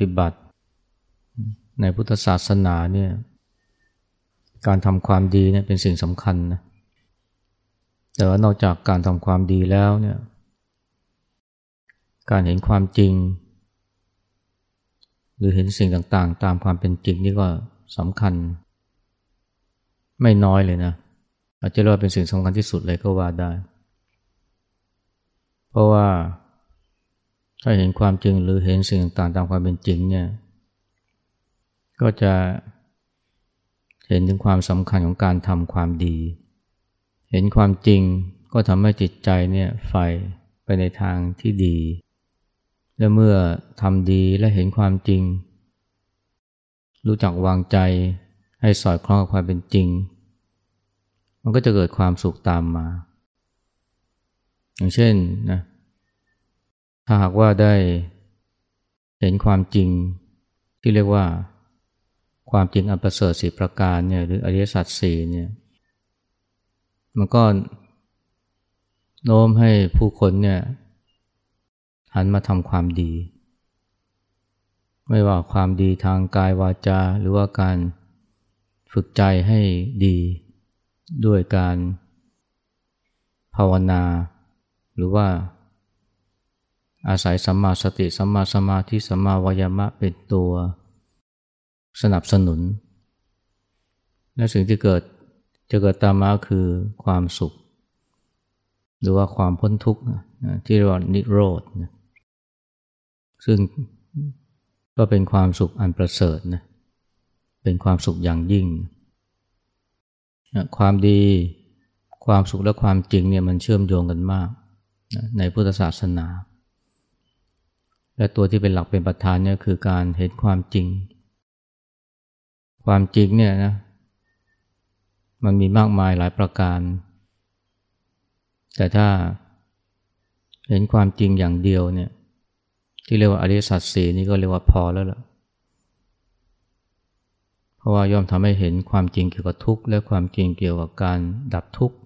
ฏิบัติ ในพุทธศาสนาเนี่ยการทำความดีเนี่ยเป็นสิ่งสำคัญนะแต่ว่านอกจากการทำความดีแล้วเนี่ยการเห็นความจริง หรือเห็นสิ่งต่างๆ ตามความเป็นจริงนี่ก็สำคัญ ไม่น้อยเลยนะอาจจะเรียกว่าเป็นสิ่งสำคัญที่สุดเลยก็ว่าได้ เพราะว่า ถ้าเห็นความจริงหรือเห็นสิ่งต่างๆตามความเป็นจริงเนี่ยก็จะเห็นถึงความสำคัญของการทำความดี เห็นความจริงก็ทำให้จิตใจเนี่ยไฟไปในทางที่ดี และเมื่อทำดีและเห็นความจริง รู้จักวางใจให้สอดคล้องกับความเป็นจริง มันก็จะเกิดความสุขตามมา อย่างเช่นนะ ถ้าหากว่าได้เห็นความจริงที่เรียกว่าความจริงอันประเสริฐสีประการเนี่ยหรืออริยสัจสี่เนี่ยมันก็โน้มให้ผู้คนเนี่ยหันมาทำความดี ไม่ว่าความดีทางกายวาจา หรือว่าการฝึกใจให้ดีด้วยการภาวนา หรือว่า อาศัยสัมมาสติสัมมาสมาธิสัมมาวายามะเป็นตัวสนับสนุน และสิ่งที่เกิดจะเกิดตามมาคือความสุข หรือว่าความพ้นทุกข์ที่เรียกว่านิโรธซึ่งก็เป็นความสุขอันประเสริฐนะเป็นความสุขอย่างยิ่ง ความดีความสุขและความจริงเนี่ยมันเชื่อมโยงกันมากในพุทธศาสนา และตัวที่เป็นหลักเป็นประธานเนี่ยคือการเห็นความจริง ความจริงเนี่ยนะมันมีมากมายหลายประการ แต่ถ้าเห็นความจริงอย่างเดียวเนี่ยที่เรียกว่าอริยสัจสีนี่ก็เรียกว่าพอแล้วล่ะ เพราะว่าย่อมทำให้เห็นความจริงเกี่ยวกับทุกข์และความจริงเกี่ยวกับการดับทุกข์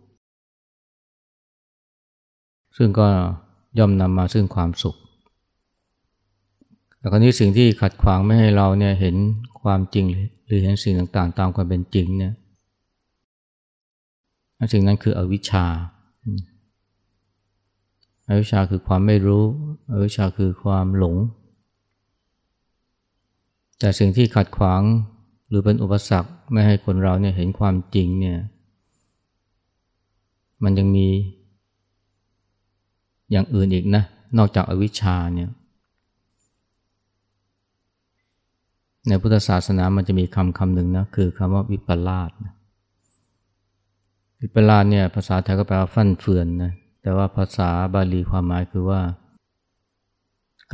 ซึ่งก็ย่อมนำมาซึ่งความสุข แต่คราวนี้สิ่งที่ขัดขวางไม่ให้เราเนี่ยเห็นความจริงหรือเห็นสิ่งต่างๆ ตามความเป็นจริงเนี่ยสิ่งนั้นคืออวิชชาอวิชชาคือความไม่รู้อวิชชาคือความหลง แต่สิ่งที่ขัดขวางหรือเป็นอุปสรรคไม่ให้คนเราเนี่ยเห็นความจริงเนี่ย มันยังมีอย่างอื่นอีกนะ นอกจากอวิชชาเนี่ย ในพุทธศาสนามันจะมีคำคำหนึ่งนะคือคำว่าวิปลาสวิปลาสเนี่ยภาษาไทยก็แปลว่าฟั่นเฟือนนะแต่ว่าภาษาบาลีความหมายคือว่า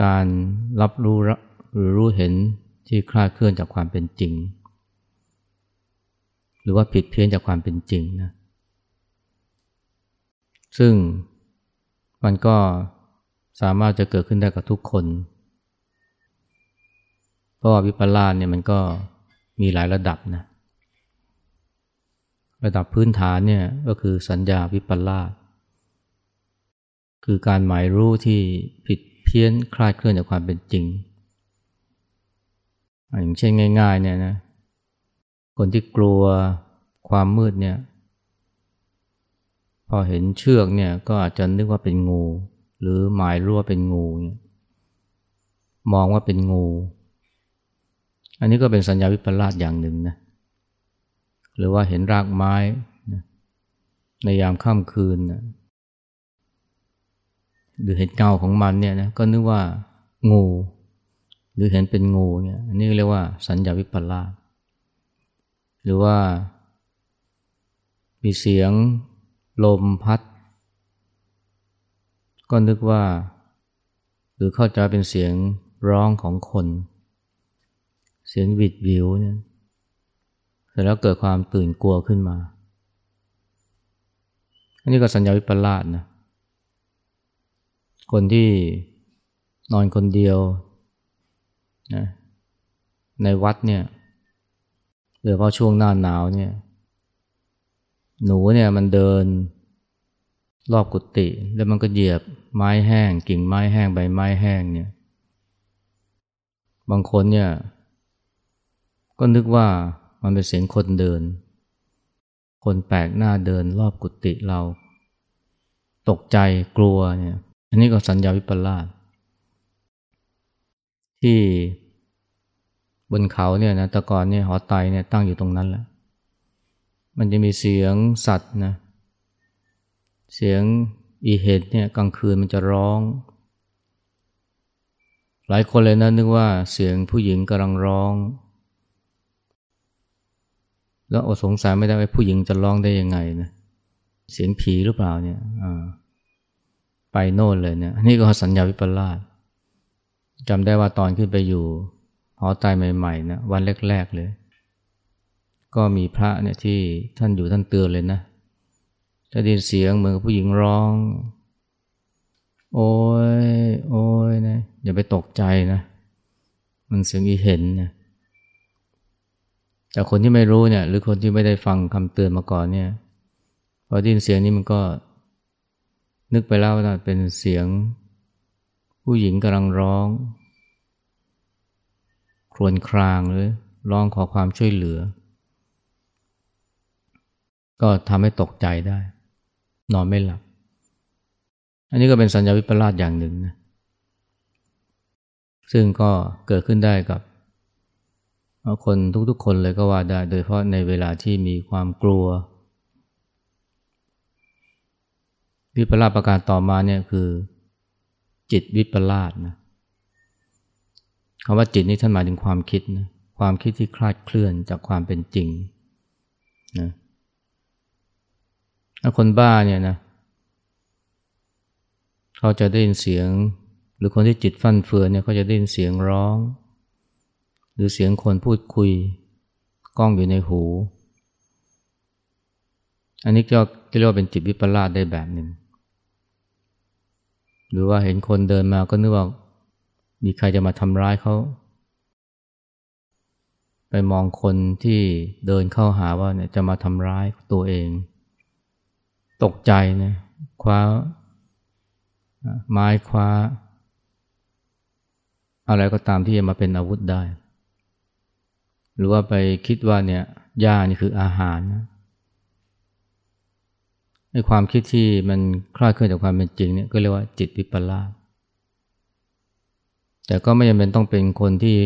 การรับรู้หรือรู้เห็นที่คลาดเคลื่อนจากความเป็นจริง หรือว่าผิดเพี้ยนจากความเป็นจริงนะซึ่งมันก็สามารถจะเกิดขึ้นได้กับทุกคน ราะว่าวิปลาสเนี่ยมันก็มีหลายระดับนะ ระดับพื้นฐานเนี่ยก็คือสัญญาวิปลาสคือการหมายรู้ที่ผิดเพี้ยนคลาดเคลื่อนจากความเป็นจริง อย่างเช่นง่ายๆเนี่ยนะคนที่กลัวความมืดเนี่ยพอเห็นเชือกเนี่ยก็อาจจะนึกว่าเป็นงู หรือหมายรู้ว่าเป็นงูเนี่ยมองว่าเป็นงู อันนี้ก็เป็นสัญญาวิปลาสอย่างหนึ่งนะหรือว่าเห็นรากไม้นะในยามค่ำคืนนะหรือเห็นเงาของมันเนี่ยนะก็นึกว่างู หรือเห็นเป็นงูเนี่ยอันนี้เรียกว่าสัญญาวิปลาสหรือว่ามีเสียงลมพัด ก็นึกว่า หรือเข้าใจเป็นเสียงร้องของคน สียงวิดวิวเนี่ยเสร็จแล้วเกิดความตื่นกลัวขึ้นมา อันนี้ก็สัญญาวิปลาสนะ คนที่นอนคนเดียวนะในวัดเนี่ยโดยเฉพาะช่วงหน้าหนาวเนี่ย หนูเนี่ยมันเดินรอบกุฏิแล้วมันก็เหยียบไม้แห้งกิ่งไม้แห้งใบไม้แห้งเนี่ย บางคนเนี่ย ก็นึกว่ามันเป็นเสียงคนเดิน คนแปลกหน้าเดินรอบกุฏิเรา ตกใจกลัวเนี่ย อันนี้ก็สัญญาวิปลาสที่บนเขาเนี่ยนะตะกอนเนี่ยหอไตเนี่ยตั้งอยู่ตรงนั้นแหละ มันจะมีเสียงสัตว์นะ เสียงอีเห็ดเนี่ยกลางคืนมันจะร้อง หลายคนเลยนะนึกว่าเสียงผู้หญิงกำลังร้อง แล้วอดสงสัยไม่ได้ว่าผู้หญิงจะร้องได้ยังไงนะเสียงผีหรือเปล่าเนี่ยไปโน่นเลยเนี่ยนี่ก็สัญญาวิปลาสจำได้ว่าตอนขึ้นไปอยู่หอตายใหม่ๆนะวันแรกๆเลย ก็มีพระเนี่ยที่ท่านอยู่ท่านเตือนเลยนะถ้าได้ยินเสียงเหมือนกับผู้หญิงร้อง โอ้ยโอ้ยนะอย่าไปตกใจนะ มันเสียงอีเห็นนะ แต่คนที่ไม่รู้เนี่ย หรือคนที่ไม่ได้ฟังคำเตือนมาก่อนเนี่ยพอได้ยินเสียงนี้มันก็ นึกไปแล้วว่าเป็นเสียง ผู้หญิงกำลังร้อง ครวญครางหรือร้องขอความช่วยเหลือ ก็ทำให้ตกใจได้ นอนไม่หลับ อันนี้ก็เป็นสัญญาวิปลาสอย่างหนึ่งนะซึ่งก็เกิดขึ้นได้กับ คนทุกๆคนเลยก็ว่าได้ โดยเพราะในเวลาที่มีความกลัว วิปลาสประการต่อมาเนี่ยคือ จิตวิปลาสนะคำว่าจิตนี่ท่านหมายถึงความคิดนะความคิดที่คลาดเคลื่อนจากความเป็นจริงนะถ้าคนบ้าเนี่ยนะเขาจะได้ยินเสียง หรือคนที่จิตฟั่นเฟือนเนี่ยเขาจะได้ยินเสียงร้อง หรือเสียงคนพูดคุยกล้องอยู่ในหู อันนี้ก็เรียกว่าเป็นจิตวิปลาสได้แบบหนึ่ง หรือว่าเห็นคนเดินมาก็นึกว่ามีใครจะมาทำร้ายเขา ไปมองคนที่เดินเข้าหาว่าเนี่ยจะมาทำร้ายตัวเอง ตกใจนะคว้า ไม้คว้า อะไรก็ตามที่จะมาเป็นอาวุธได้ หรือว่าไปคิดว่าเนี่ยหญ้านี่คืออาหารนะในความคิดที่มันคลาดเคลื่อนจากความเป็นจริงเนี่ยก็เรียกว่าจิตวิปลาสแต่ก็ไม่จำเป็นต้องเป็นคนที่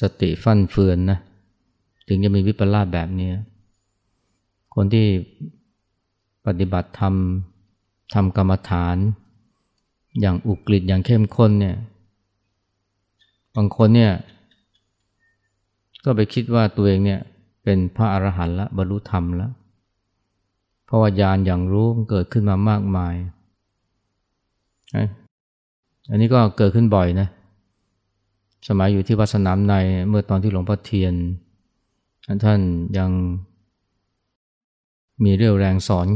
สติฟั่นเฟือนนะถึงจะมีวิปลาสแบบนี้ คนที่ปฏิบัติธรรมทำกรรมฐาน อย่างอุกฤษอย่างเข้มข้นเนี่ยบางคนเนี่ย ก็ไปคิดว่าตัวเองเนี่ยเป็นพระอรหันต์ละบรรลุธรรมแล้ว เพราะว่าญาณอย่างรู้เกิดขึ้นมามากมาย อันนี้ก็เกิดขึ้นบ่อยนะ สมัยอยู่ที่วัดสนามในเมื่อตอนที่หลวงพ่อเทียน ท่านยังมีเรี่ยวแรงสอน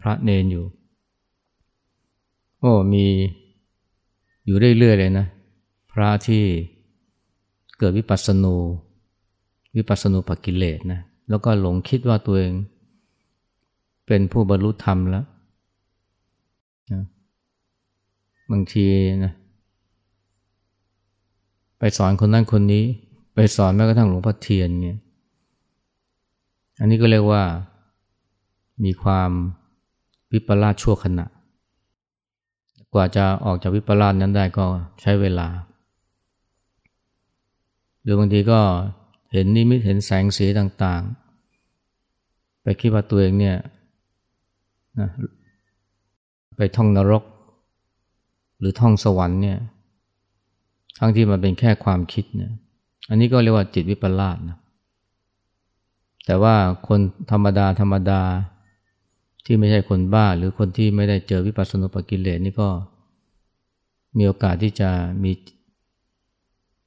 พระเนนอยู่ โอ้มีอยู่เรื่อยๆเลยนะ พระที่เกิดวิปัสสนู วิปัสสนูปกิเลสนะแล้วก็หลงคิดว่าตัวเอง เป็นผู้บรรลุธรรมแล้วบางทีนะไปสอนคนนั้นคนนี้ ไปสอนแม้กระทั่งหลวงพ่อเทียนเนี่ยอันนี้ก็เรียกว่ามีความวิปลาสชั่วขณะ กว่าจะออกจากวิปลาสนั้นได้ก็ใช้เวลา หรือบางทีก็ เห็นนิมิตเห็นแสงสีต่างๆ ไปคิดว่าตัวเองเนี่ยนะไปท่องนรก หรือท่องสวรรค์เนี่ยทั้งที่มันเป็นแค่ความคิดเนี่ยอันนี้ก็เรียกว่าจิตวิปลาสนะแต่ว่าคนธรรมดาธรรมดาที่ไม่ใช่คนบ้าหรือคนที่ไม่ได้เจอวิปัสสนุปกิเลสนี่ก็มีโอกาสที่จะมี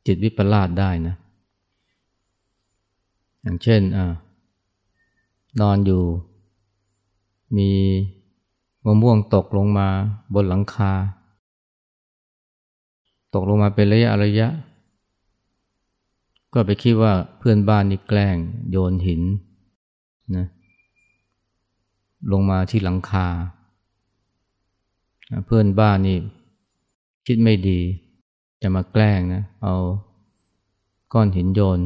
จิตวิปลาสได้นะ อย่างเช่นอนอนอยู่ มีมะม่วงตกลงมาบนหลังคา ตกลงมาเป็นระยะระยะ ก็ไปคิดว่าเพื่อนบ้านนี่แกล้งโยนหินนะลงมาที่หลังคา เพื่อนบ้านนี่คิดไม่ดีจะมาแกล้งนะ เอาก้อนหินโยน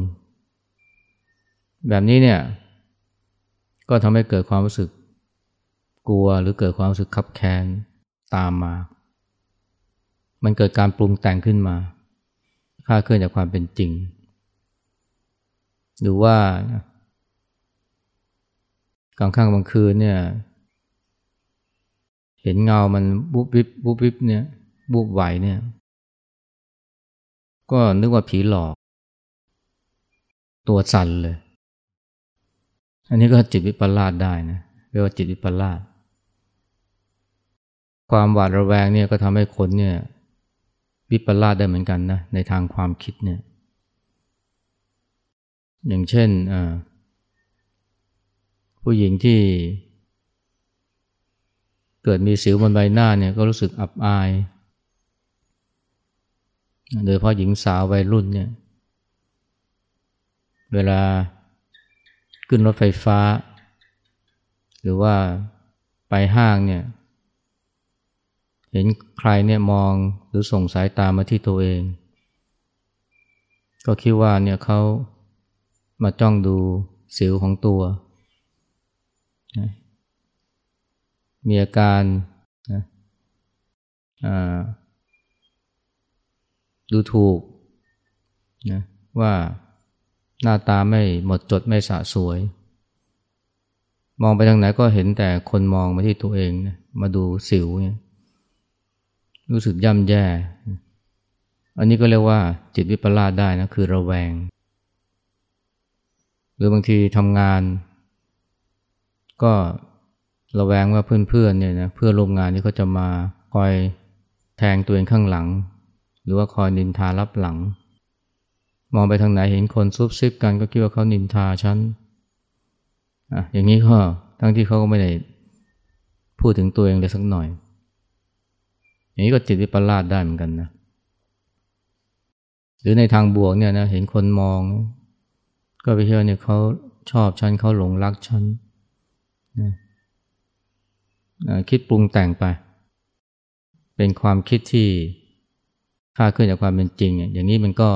แบบนี้เนี่ย ก็ทำให้เกิดความรู้สึกกลัวหรือเกิดความรู้สึกขับแค้นตามมา มันเกิดการปรุงแต่งขึ้นมาค่าเคลื่อนจากความเป็นจริง หรือว่ากลางค่ำกลางคืนเนี่ย เห็นเงามันบุบวิบบุบวิบเนี่ยบุบไหวเนี่ย ก็นึกว่าผีหลอก ตัวสั่นเลย อันนี้ก็จิตวิปลาสได้นะเรียกว่าจิตวิปลาสความหวาดระแวงเนี่ยก็ทำให้คนเนี่ยวิปลาสได้เหมือนกันนะในทางความคิดเนี่ยอย่างเช่นผู้หญิงที่เกิดมีสิวบนใบหน้าเนี่ยก็รู้สึกอับอาย โดยเพราะหญิงสาววัยรุ่นเนี่ยเวลา ขึ้นรถไฟฟ้า หรือว่าไปห้างเนี่ย เห็นใครเนี่ยมองหรือส่งสายตามาที่ตัวเอง ก็คิดว่าเนี่ยเขามาจ้องดูสิวของตัว มีอาการนะดูถูกนะว่า หน้าตาไม่หมดจดไม่สะสวย มองไปทางไหนก็เห็นแต่คนมองมาที่ตัวเองนะมาดูสิวเนี่ยรู้สึกย่ำแย่ อันนี้ก็เรียกว่าจิตวิปลาสได้นะคือระแวง หรือบางทีทำงาน ก็ระแวงว่าเพื่อนๆเนี่ยนะเพื่อนร่วมงานนี่เขาจะมาคอยแทงตัวเองข้างหลัง หรือว่าคอยนินทารับหลัง มองไปทางไหนเห็นคนซุบซิบกันก็คิดว่าเขานินทาฉันอะอย่างนี้ก็ทั้งที่เขาก็ไม่ได้พูดถึงตัวเองเลยสักหน่อย อย่างนี้ก็จิตวิปลาสได้เหมือนกันนะหรือในทางบวกเนี่ยนะเห็นคนมอง ก็ไปเชื่อเนี่ยเขาชอบฉันเขาหลงรักฉันนะคิดปรุงแต่งไป เป็นความคิดที่ค่าขึ้นจากความเป็นจริง อย่างนี้มันก็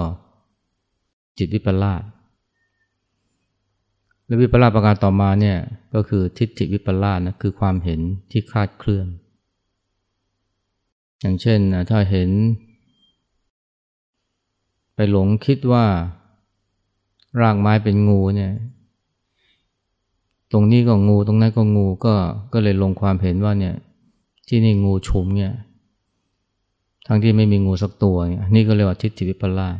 จิตวิปลาสและวิปลาสประการต่อมาเนี่ยก็คือทิฏฐิวิปลาสนะคือความเห็นที่คาดเคลื่อน อย่างเช่นถ้าเห็น ไปหลงคิดว่ารากไม้เป็นงูเนี่ยตรงนี้ก็งูตรงนั้นก็งูก็ก็เลยลงความเห็นว่าเนี่ยที่นี่งูชุมเนี่ยทั้งที่ไม่มีงูสักตัวนี่ก็เรียกว่าทิฏฐิวิปลาส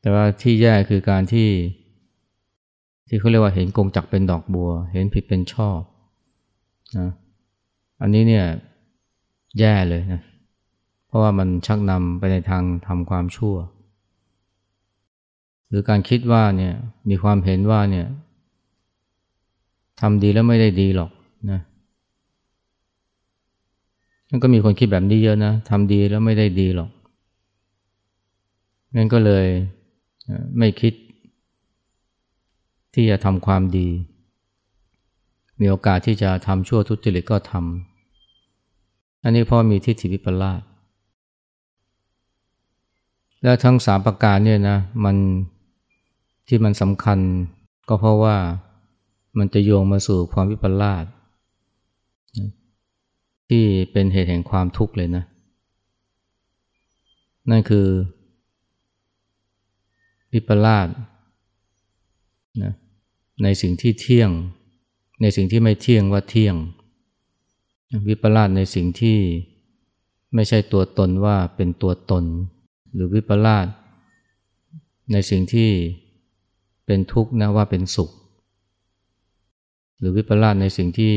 แต่ว่าที่แย่คือการที่ ที่เขาเรียกว่าเห็นกงจักเป็นดอกบัว เห็นผิดเป็นชอบนะอันนี้เนี่ยแย่เลยนะเพราะว่ามันชักนำไปในทางทำความชั่ว หรือการคิดว่าเนี่ยมีความเห็นว่าเนี่ยทำดีแล้วไม่ได้ดีหรอกนะนั่นก็มีคนคิดแบบนี้เยอะนะทำดีแล้วไม่ได้ดีหรอกงั้นก็เลย ไม่คิดที่จะทำความดี มีโอกาสที่จะทำชั่วทุจริตก็ทำอันนี้พราะมีทิฏฐิวิปลาสและทั้งสามประการเนี่ยนะมันที่มันสำคัญก็เพราะว่ามันจะโยงมาสู่ความวิปลาสที่เป็นเหตุแห่งความทุกข์เลยนะ นั่นคือ วิปลาสนะในสิ่งที่เที่ยง ในสิ่งที่ไม่เที่ยงว่าเที่ยง วิปลาสในสิ่งที่ไม่ใช่ตัวตนว่าเป็นตัวตน หรือวิปลาสในสิ่งที่เป็นทุกข์นะว่าเป็นสุข หรือวิปลาสในสิ่งที่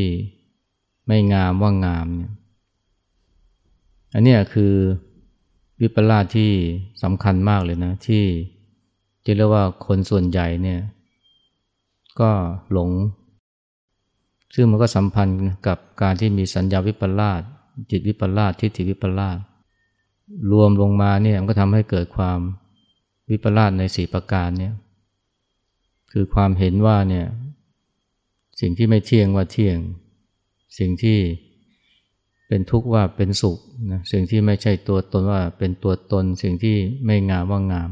ไม่งามว่างามเนี่ยอันนี้คือวิปลาสที่สำคัญมากเลยนะที่ จะเรียกว่าคนส่วนใหญ่เนี่ย ก็หลง ซึ่งมันก็สัมพันธ์กับการที่มีสัญญาวิปลาสจิตวิปลาสทิฏฐิวิปลาสรวมลงมาเนี่ยมันก็ทำให้เกิดความวิปลาสในสี่ประการเนี่ยคือความเห็นว่าเนี่ยสิ่งที่ไม่เที่ยงว่าเที่ยง สิ่งที่เเป็นทุกข์ว่าเป็นสุขนะสิ่งที่ไม่ใช่ตัวตนว่าเป็นตัวตน สิ่งที่ไม่งามว่างาม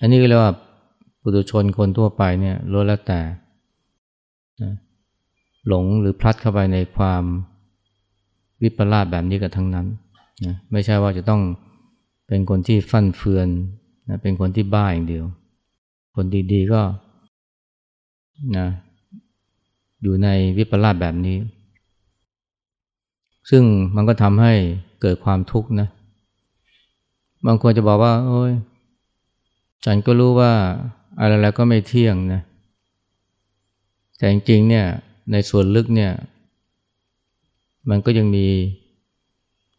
อันนี้ก็เรียกว่าปุถุชนคนทั่วไปเนี่ยล้วนแล้วแต่นะหลงหรือพลัดเข้าไปในความวิปลาสแบบนี้กันทั้งนั้นนะไม่ใช่ว่าจะต้องเป็นคนที่ฟั่นเฟือนนะเป็นคนที่บ้าอย่างเดียว คนดีๆก็นะอยู่ในวิปลาสแบบนี้ ซึ่งมันก็ทำให้เกิดความทุกข์นะ บางคนจะบอกว่า โอ้ย ฉันก็รู้ว่าอะไรๆก็ไม่เที่ยงนะแต่จริงๆเนี่ยในส่วนลึกเนี่ย มันก็ยังมี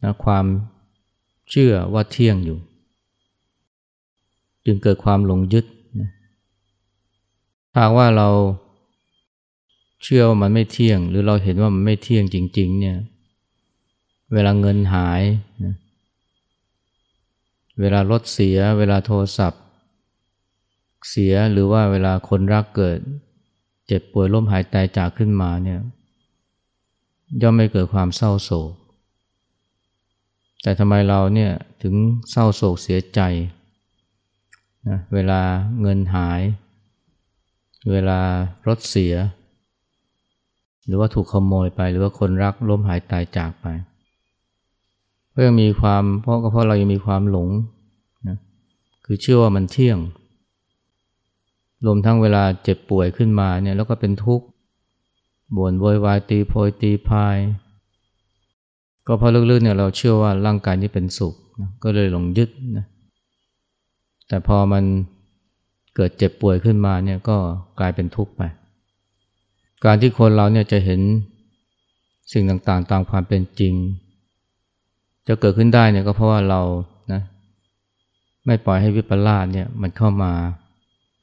นะความเชื่อว่าเที่ยงอยู่ จึงเกิดความหลงยึดนะถ้าว่าเราเชื่อว่ามันไม่เที่ยง หรือเราเห็นว่ามันไม่เที่ยงจริง ๆ เนี่ย เวลาเงินหายนะเวลารถเสีย เวลาโทรศัพท์ เสียหรือว่าเวลาคนรักเกิด เจ็บป่วยล้มหายตายจากขึ้นมาเนี่ยย่อมไม่เกิดความเศร้าโศก แต่ทำไมเราเนี่ยถึงเศร้าโศกเสียใจนะเวลาเงินหาย เวลารถเสีย หรือว่าถูกขโมยไปหรือว่าคนรักล้มหายตายจากไปเพราะยังมีความเพราะก็เพราะเรายังมีความหลงนะคือเชื่อว่ามันเที่ยง รวมทั้งเวลาเจ็บป่วยขึ้นมาเนี่ยแล้วก็เป็นทุกข์บ่นโวยวายตีโพยตีพาย ก็เพราะลึกๆเนี่ยเราเชื่อว่าร่างกายนี้เป็นสุขนะก็เลยหลงยึดนะแต่พอมันเกิดเจ็บป่วยขึ้นมาเนี่ยก็กลายเป็นทุกข์ไป การที่คนเราเนี่ยจะเห็นสิ่งต่างๆ ตามความเป็นจริง จะเกิดขึ้นได้เนี่ยก็เพราะว่าเรานะไม่ปล่อยให้วิปลาสเนี่ยมันเข้ามา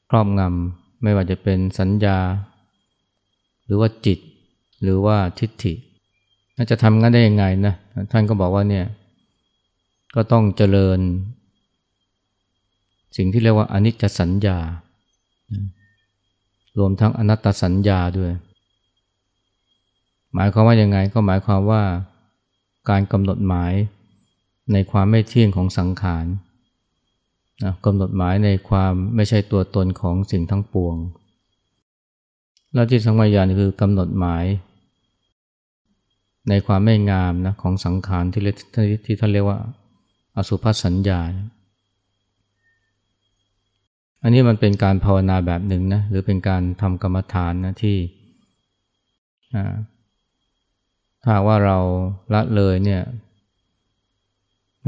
ครอบงำไม่ว่าจะเป็นสัญญา หรือว่าจิต หรือว่าทิฏฐิจะทำงั้นได้ยังไงนะท่านก็บอกว่าเนี่ยก็ต้องเจริญ สิ่งที่เรียกว่าอนิจจสัญญา รวมทั้งอนัตตสัญญาด้วย หมายความว่ายังไงก็หมายความว่าการกำหนดหมายในความไม่เที่ยงของสังขาร กำหนดหมายในความไม่ใช่ตัวตนของสิ่งทั้งปวง แล้วที่สังวายานคือกำหนดหมาย ในความไม่งามนะของสังขารที่ที่ท่านเรียกว่า อสุภสัญญา อันนี้มันเป็นการภาวนาแบบหนึ่งนะหรือเป็นการทำกรรมฐานนะที่ถ้าว่าเราละเลยเนี่ย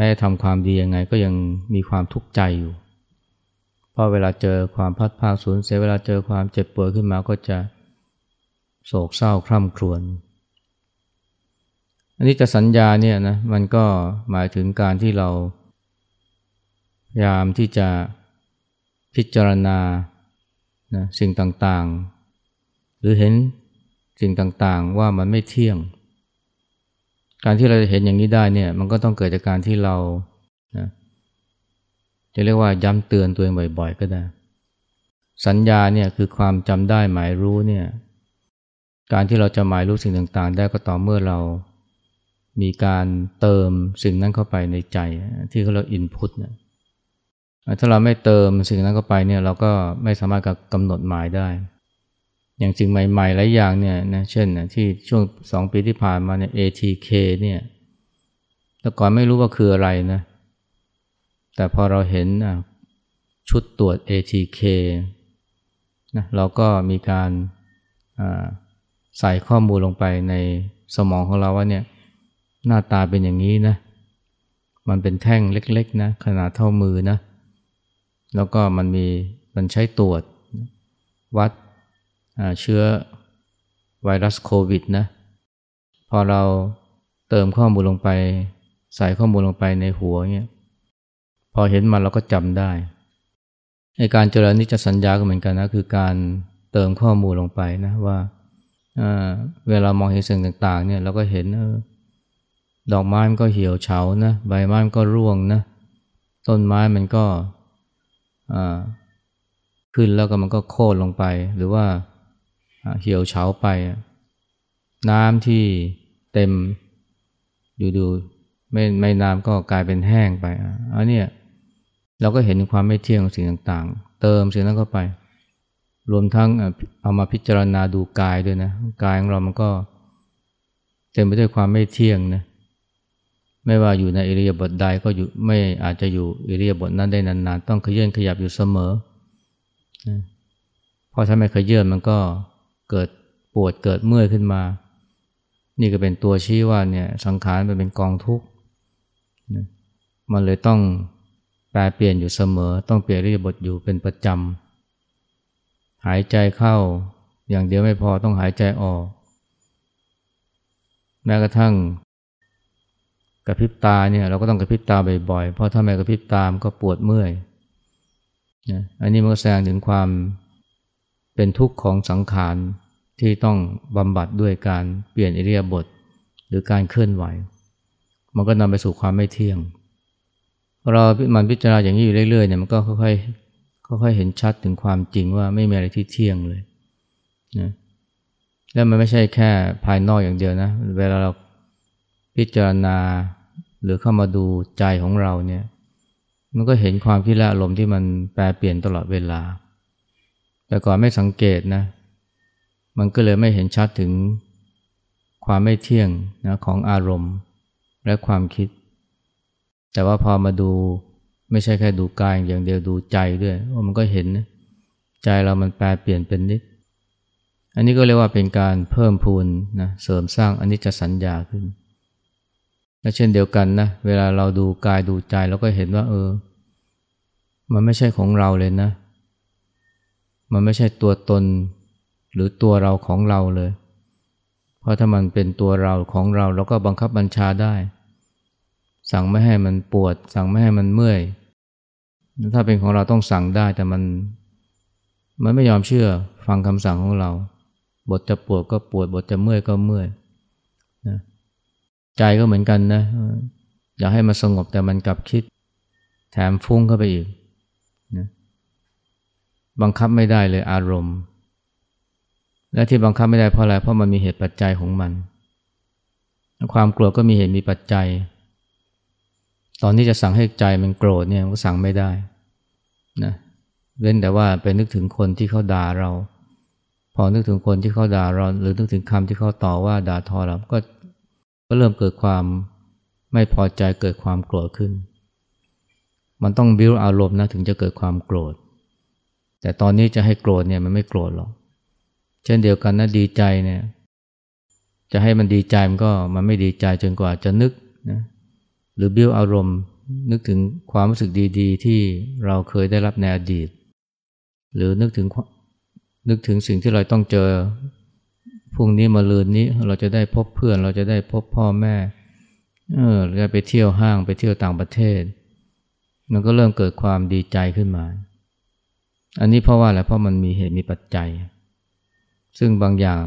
แม้ทำความดียังไงก็ยังมีความทุกข์ใจอยู่ เพราะเวลาเจอความพัดพาสูญเสียเวลาเจอความเจ็บป่วยขึ้นมาก็จะโศกเศร้าคร่ำครวญ อันนี้จะสัญญาเนี่ยนะมันก็หมายถึงการที่เราพยายามที่จะพิจารณานะสิ่งต่างๆ หรือเห็นสิ่งต่างๆว่ามันไม่เที่ยง การที่เราจะเห็นอย่างนี้ได้เนี่ย มันก็ต้องเกิดจากการที่เรานะจะเรียกว่าย้ำเตือนตัวเองบ่อย ๆ ก็ได้ สัญญาเนี่ยคือความจำได้หมายรู้เนี่ย การที่เราจะหมายรู้สิ่งต่างๆ ได้ก็ต่อเมื่อเรามีการเติมสิ่งนั้นเข้าไปในใจ ที่เขาเรียกอินพุตเนี่ยถ้าเราไม่เติมสิ่งนั้นเข้าไปเนี่ย เราก็ไม่สามารถกำหนดหมายได้ อย่างสิ่งใหม่ๆหลายอย่างเนี่ยนะเช่นนะที่ช่วงสองปีที่ผ่านมาเนี่ย ATK เนี่ยแต่ก่อนไม่รู้ว่าคืออะไรนะ แต่พอเราเห็นนะชุดตรวจ ATK นะเราก็มีการใส่ข้อมูลลงไปในสมองของเราว่าเนี่ยหน้าตาเป็นอย่างนี้นะ มันเป็นแท่งเล็กๆนะขนาดเท่ามือนะ แล้วก็มันมีมันใช้ตรวจวัด เชื้อไวรัสโควิดนะพอเราเติมข้อมูลลงไป ใส่ข้อมูลลงไปในหัวเนี่ยพอเห็นมันเราก็จำได้ในการเจริญนิจสัญญาก็เหมือนกันนะคือการเติมข้อมูลลงไปนะว่าเวลามองเห็นสิ่งต่างๆเนี่ยเราก็เห็นออดอกไม้มันก็เหี่ยวเฉานะใบไม้มันก็ร่วงนะต้นไม้มันก็ขึ้นแล้วก็มันก็โค่นลงไป หรือว่า เหี่ยวเฉาไป น้ำที่เต็มอยู่ดูไม่ไม่นานก็กลายเป็นแห้งไปอันนี้เราก็เห็นความไม่เที่ยงของสิ่งต่างๆ เติมสิ่งนั้นเข้าไป รวมทั้งเอามาพิจารณาดูกายด้วยนะกายของเรามันก็เต็มไปด้วยความไม่เที่ยงนะไม่ว่าอยู่ในอิริยาบถใดก็อยู่ไม่อาจจะอยู่อิริยาบถนั้นได้นานๆ ต้องขยื่นขยับอยู่เสมอเพราะถ้าไม่ขยื่นมันก็ เกิดปวดเกิดเมื่อยขึ้นมา นี่ก็เป็นตัวชี้ว่าเนี่ยสังขารมันเป็นกองทุกข์มันเลยต้องแปลเปลี่ยนอยู่เสมอ ต้องเปลี่ยนริยาบถอยู่เป็นประจำหายใจเข้าอย่างเดียวไม่พอต้องหายใจออก แม้กระทั่งกระพริบตาเนี่ยเราก็ต้องกระพริบตาบ่อยๆ เพราะถ้าไม่กระพริบตามก็ปวดเมื่อยนะอันนี้มันก็แสดงถึงความ เป็นทุกข์ของสังขารที่ต้องบำบัดด้วยการเปลี่ยนอิริยาบถหรือการเคลื่อนไหว มันก็นำไปสู่ความไม่เที่ยง เรามันพิจารณาอย่างนี้อยู่เรื่อยๆเนี่ยมันก็ค่อยๆค่อยๆเห็นชัดถึงความจริงว่าไม่มีอะไรที่เที่ยงเลยนะแล้วมันไม่ใช่แค่ภายนอกอย่างเดียวนะเวลาเราพิจารณาหรือเข้ามาดูใจของเราเนี่ยมันก็เห็นความคิดและอารมณ์ที่มันแปรเปลี่ยนตลอดเวลา แต่ก่อนไม่สังเกตนะ มันก็เลยไม่เห็นชัดถึงความไม่เที่ยงนะของอารมณ์และความคิด แต่ว่าพอมาดูไม่ใช่แค่ดูกายอย่างเดียวดูใจด้วยว่ามันก็เห็นนะใจเรามันแปรเปลี่ยนเป็นนิด อันนี้ก็เรียกว่าเป็นการเพิ่มพูนนะเสริมสร้างอันนี้จะสัญญาขึ้นและเช่นเดียวกันนะเวลาเราดูกายดูใจเราก็เห็นว่าเออ มันไม่ใช่ของเราเลยนะ มันไม่ใช่ตัวตนหรือตัวเราของเราเลย เพราะถ้ามันเป็นตัวเราของเราเราก็บังคับบัญชาได้ สั่งไม่ให้มันปวด สั่งไม่ให้มันเมื่อย ถ้าเป็นของเราต้องสั่งได้แต่มัน มันไม่ยอมเชื่อฟังคำสั่งของเรา บทจะปวดก็ปวด บทจะเมื่อยก็เมื่อยนะใจก็เหมือนกันนะ อยากให้มันสงบแต่มันกลับคิด แถมฟุ้งเข้าไปอีก บังคับไม่ได้เลยอารมณ์ และที่บังคับไม่ได้เพราะอะไรเพราะมันมีเหตุปัจจัยของมัน ความกลัวก็มีเหตุมีปัจจัย ตอนนี้จะสั่งให้ใจมันโกรธเนี่ยก็สั่งไม่ได้นะเว้นแต่ว่าไปนึกถึงคนที่เขาด่าเรา พอนึกถึงคนที่เขาด่าเรา หรือนึกถึงคำที่เขาต่อว่าด่าทอเราก็ก็เริ่มเกิดความไม่พอใจเกิดความโกรธขึ้น มันต้องบิ้วอารมณ์นะถึงจะเกิดความโกรธ แต่ตอนนี้จะให้โกรธเนี่ยมันไม่โกรธหรอก เช่นเดียวกันนะดีใจเนี่ย จะให้มันดีใจมันก็มันไม่ดีใจจนกว่าจะนึกนะหรือบิ้วอารมณ์นึกถึงความรู้สึกดีๆ ที่เราเคยได้รับในอดีต หรือนึกถึงนึกถึงสิ่งที่เราต้องเจอพรุ่งนี้มาลืนนี้เราจะได้พบเพื่อน เราจะได้พบพ่อแม่เออจะไปเที่ยวห้างไปเที่ยวต่างประเทศ มันก็เริ่มเกิดความดีใจขึ้นมา อันนี้เพราะว่าอะไรเพราะมันมีเหตุมีปัจจัย ซึ่งบางอย่าง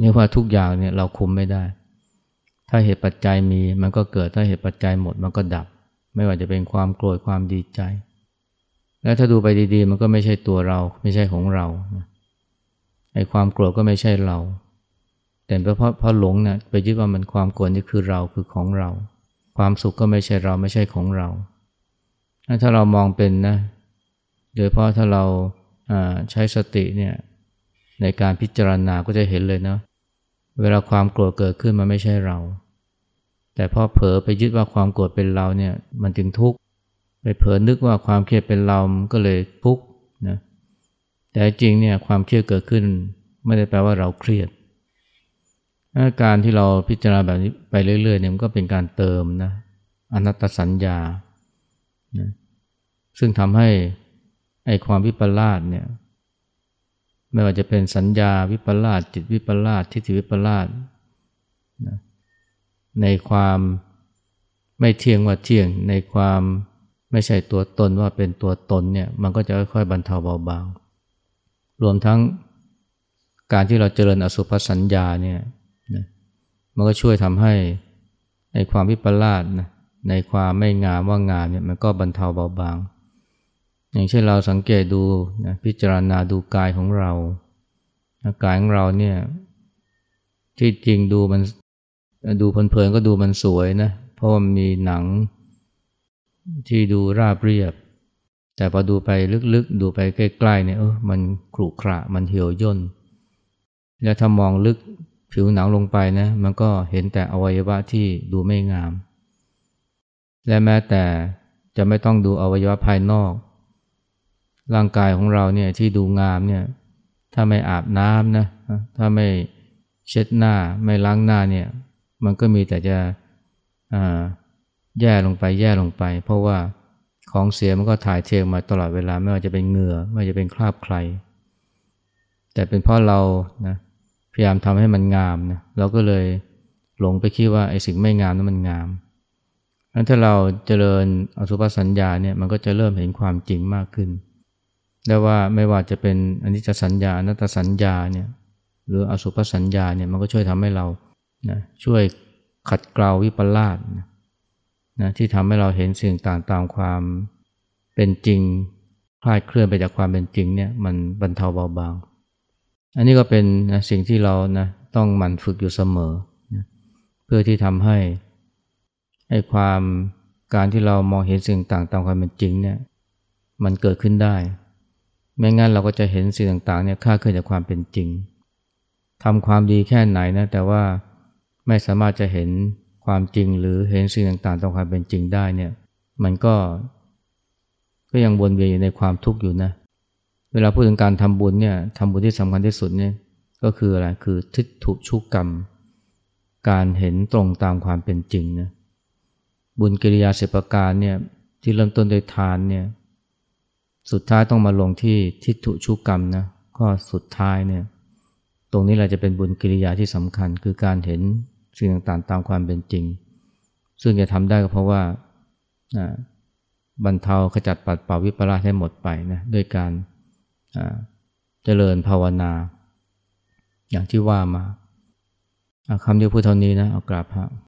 เรียกว่าทุกอย่างเนี่ยเราคุมไม่ได้ ถ้าเหตุปัจจัยมีมันก็เกิดถ้าเหตุปัจจัยหมดมันก็ดับ ไม่ว่าจะเป็นความโกรธความดีใจ แล้วถ้าดูไปดีๆ มันก็ไม่ใช่ตัวเราไม่ใช่ของเราไอ้ความโกรธก็ไม่ใช่เรา แต่เพราะเพราะหลงนะไปยึดว่ามันความโกรธนี่คือเราคือของเรา ความสุขก็ไม่ใช่เราไม่ใช่ของเรา ถ้าเรามองเป็นนะ โดยเพราะถ้าเราใช้สติเนี่ยในการพิจารณาก็จะเห็นเลยนะเวลาความโกรธเกิดขึ้นมันไม่ใช่เรา แต่พอเผลอไปยึดว่าความโกรธเป็นเราเนี่ยมันจึงทุกข์ไปเผลอนึกว่าความเครียดเป็นเราก็เลยทุกข์นะแต่จริงเนี่ยความเครียดเกิดขึ้น ไม่ได้แปลว่าเราเครียดการที่เราพิจารณาแบบนี้ไปเรื่อยๆเนี่ยมันก็เป็นการเติมนะอนัตตสัญญานะซึ่งทำให้ ไอ้ความวิปลาสเนี่ยไม่ว่าจะเป็นสัญญาวิปลาสจิตวิปลาสทิฏฐิวิปลาสนะในความไม่เที่ยงว่าเที่ยงในความไม่ใช่ตัวตนว่าเป็นตัวตนเนี่ยมันก็จะค่อยๆบรรเทาเบาบางรวมทั้งการที่เราเจริญอสุภสัญญาเนี่ยนะมันก็ช่วยทำให้ในความวิปลาสนะในความไม่งามว่างามเนี่ยมันก็บรรเทาเบาบาง อย่างเช่นเราสังเกตดูนะพิจารณาดูกายของเรานะกายของเราเนี่ยที่จริงดูมันดูเพลินๆก็ดูมันสวยนะ เพราะมันมีหนังที่ดูราบเรียบ แต่พอดูไปลึกๆ ดูไปใกล้ๆเนี่ยเออมันขรุขระมันเหี่ยวย่น แล้วถ้ามองลึกผิวหนังลงไปนะ มันก็เห็นแต่อวัยวะที่ดูไม่งาม และแม้แต่จะไม่ต้องดูอวัยวะภายนอก ร่างกายของเราเนี่ยที่ดูงามเนี่ยถ้าไม่อาบน้ำนะถ้าไม่เช็ดหน้าไม่ล้างหน้าเนี่ยมันก็มีแต่จะแย่ลงไปแย่ลงไป เพราะว่าของเสียมันก็ถ่ายเทมาตลอดเวลาไม่ว่าจะเป็นเหงื่อไม่ว่าจะเป็นคราบใคร แต่เป็นเพราะเรานะพยายามทำให้มันงามนะเราก็เลยหลงไปคิดว่าไอ้สิ่งไม่งามนั้นมันงามอันถ้าเราเจริญอสุภสัญญาเนี่ยมันก็จะเริ่มเห็นความจริงมากขึ้น ได้ว่าไม่ว่าจะเป็นอนิจจสัญญาอนัตตสัญญาเนี่ยหรืออสุภสัญญาเนี่ยมันก็ช่วยทำให้เรานะช่วยขัดเกลาวิปลาสนะนะที่ทำให้เราเห็นสิ่งต่างตามความเป็นจริงคลาดเคลื่อนไปจากความเป็นจริงเนี่ยมันบรรเทาเบาบาง อันนี้ก็เป็นนะสิ่งที่เรานะต้องหมั่นฝึกอยู่เสมอนะเพื่อที่ทำให้ให้ความการที่เรามองเห็นสิ่งต่างตามความเป็นจริงเนี่ยมันเกิดขึ้นได้ ไม่งั้นเราก็จะเห็นสิ่งต่างๆเนี่ยค่าเคลื่อนจากความเป็นจริงทำความดีแค่ไหนนะแต่ว่าไม่สามารถจะเห็นความจริงหรือเห็นสิ่งต่างๆตามความเป็นจริงได้เนี่ยมันก็ ก็ยังวนเวียนอยู่ในความทุกข์อยู่นะ เวลาพูดถึงการทำบุญเนี่ยทำบุญที่สำคัญที่สุดเนี่ยก็คืออะไรคือทิฏฐุชุกกรรม การเห็นตรงตามความเป็นจริงนะบุญกิริยาสิบประการเนี่ยที่เริ่มต้นโดยทานเนี่ย สุดท้ายต้องมาลงที่ทิฏฐุชุกกรรมนะข้อสุดท้ายเนี่ยตรงนี้แหละจะเป็นบุญกิริยาที่สำคัญ คือการเห็นสิ่งต่างๆตามความเป็นจริง ซึ่งจะทำได้ก็เพราะว่าบรรเทาขจัดปัดเป่าวิปลาสให้หมดไปนะด้วยการเจริญภาวนา อย่างที่ว่ามาคำเดียวพูดเท่านี้นะเอากราบพระ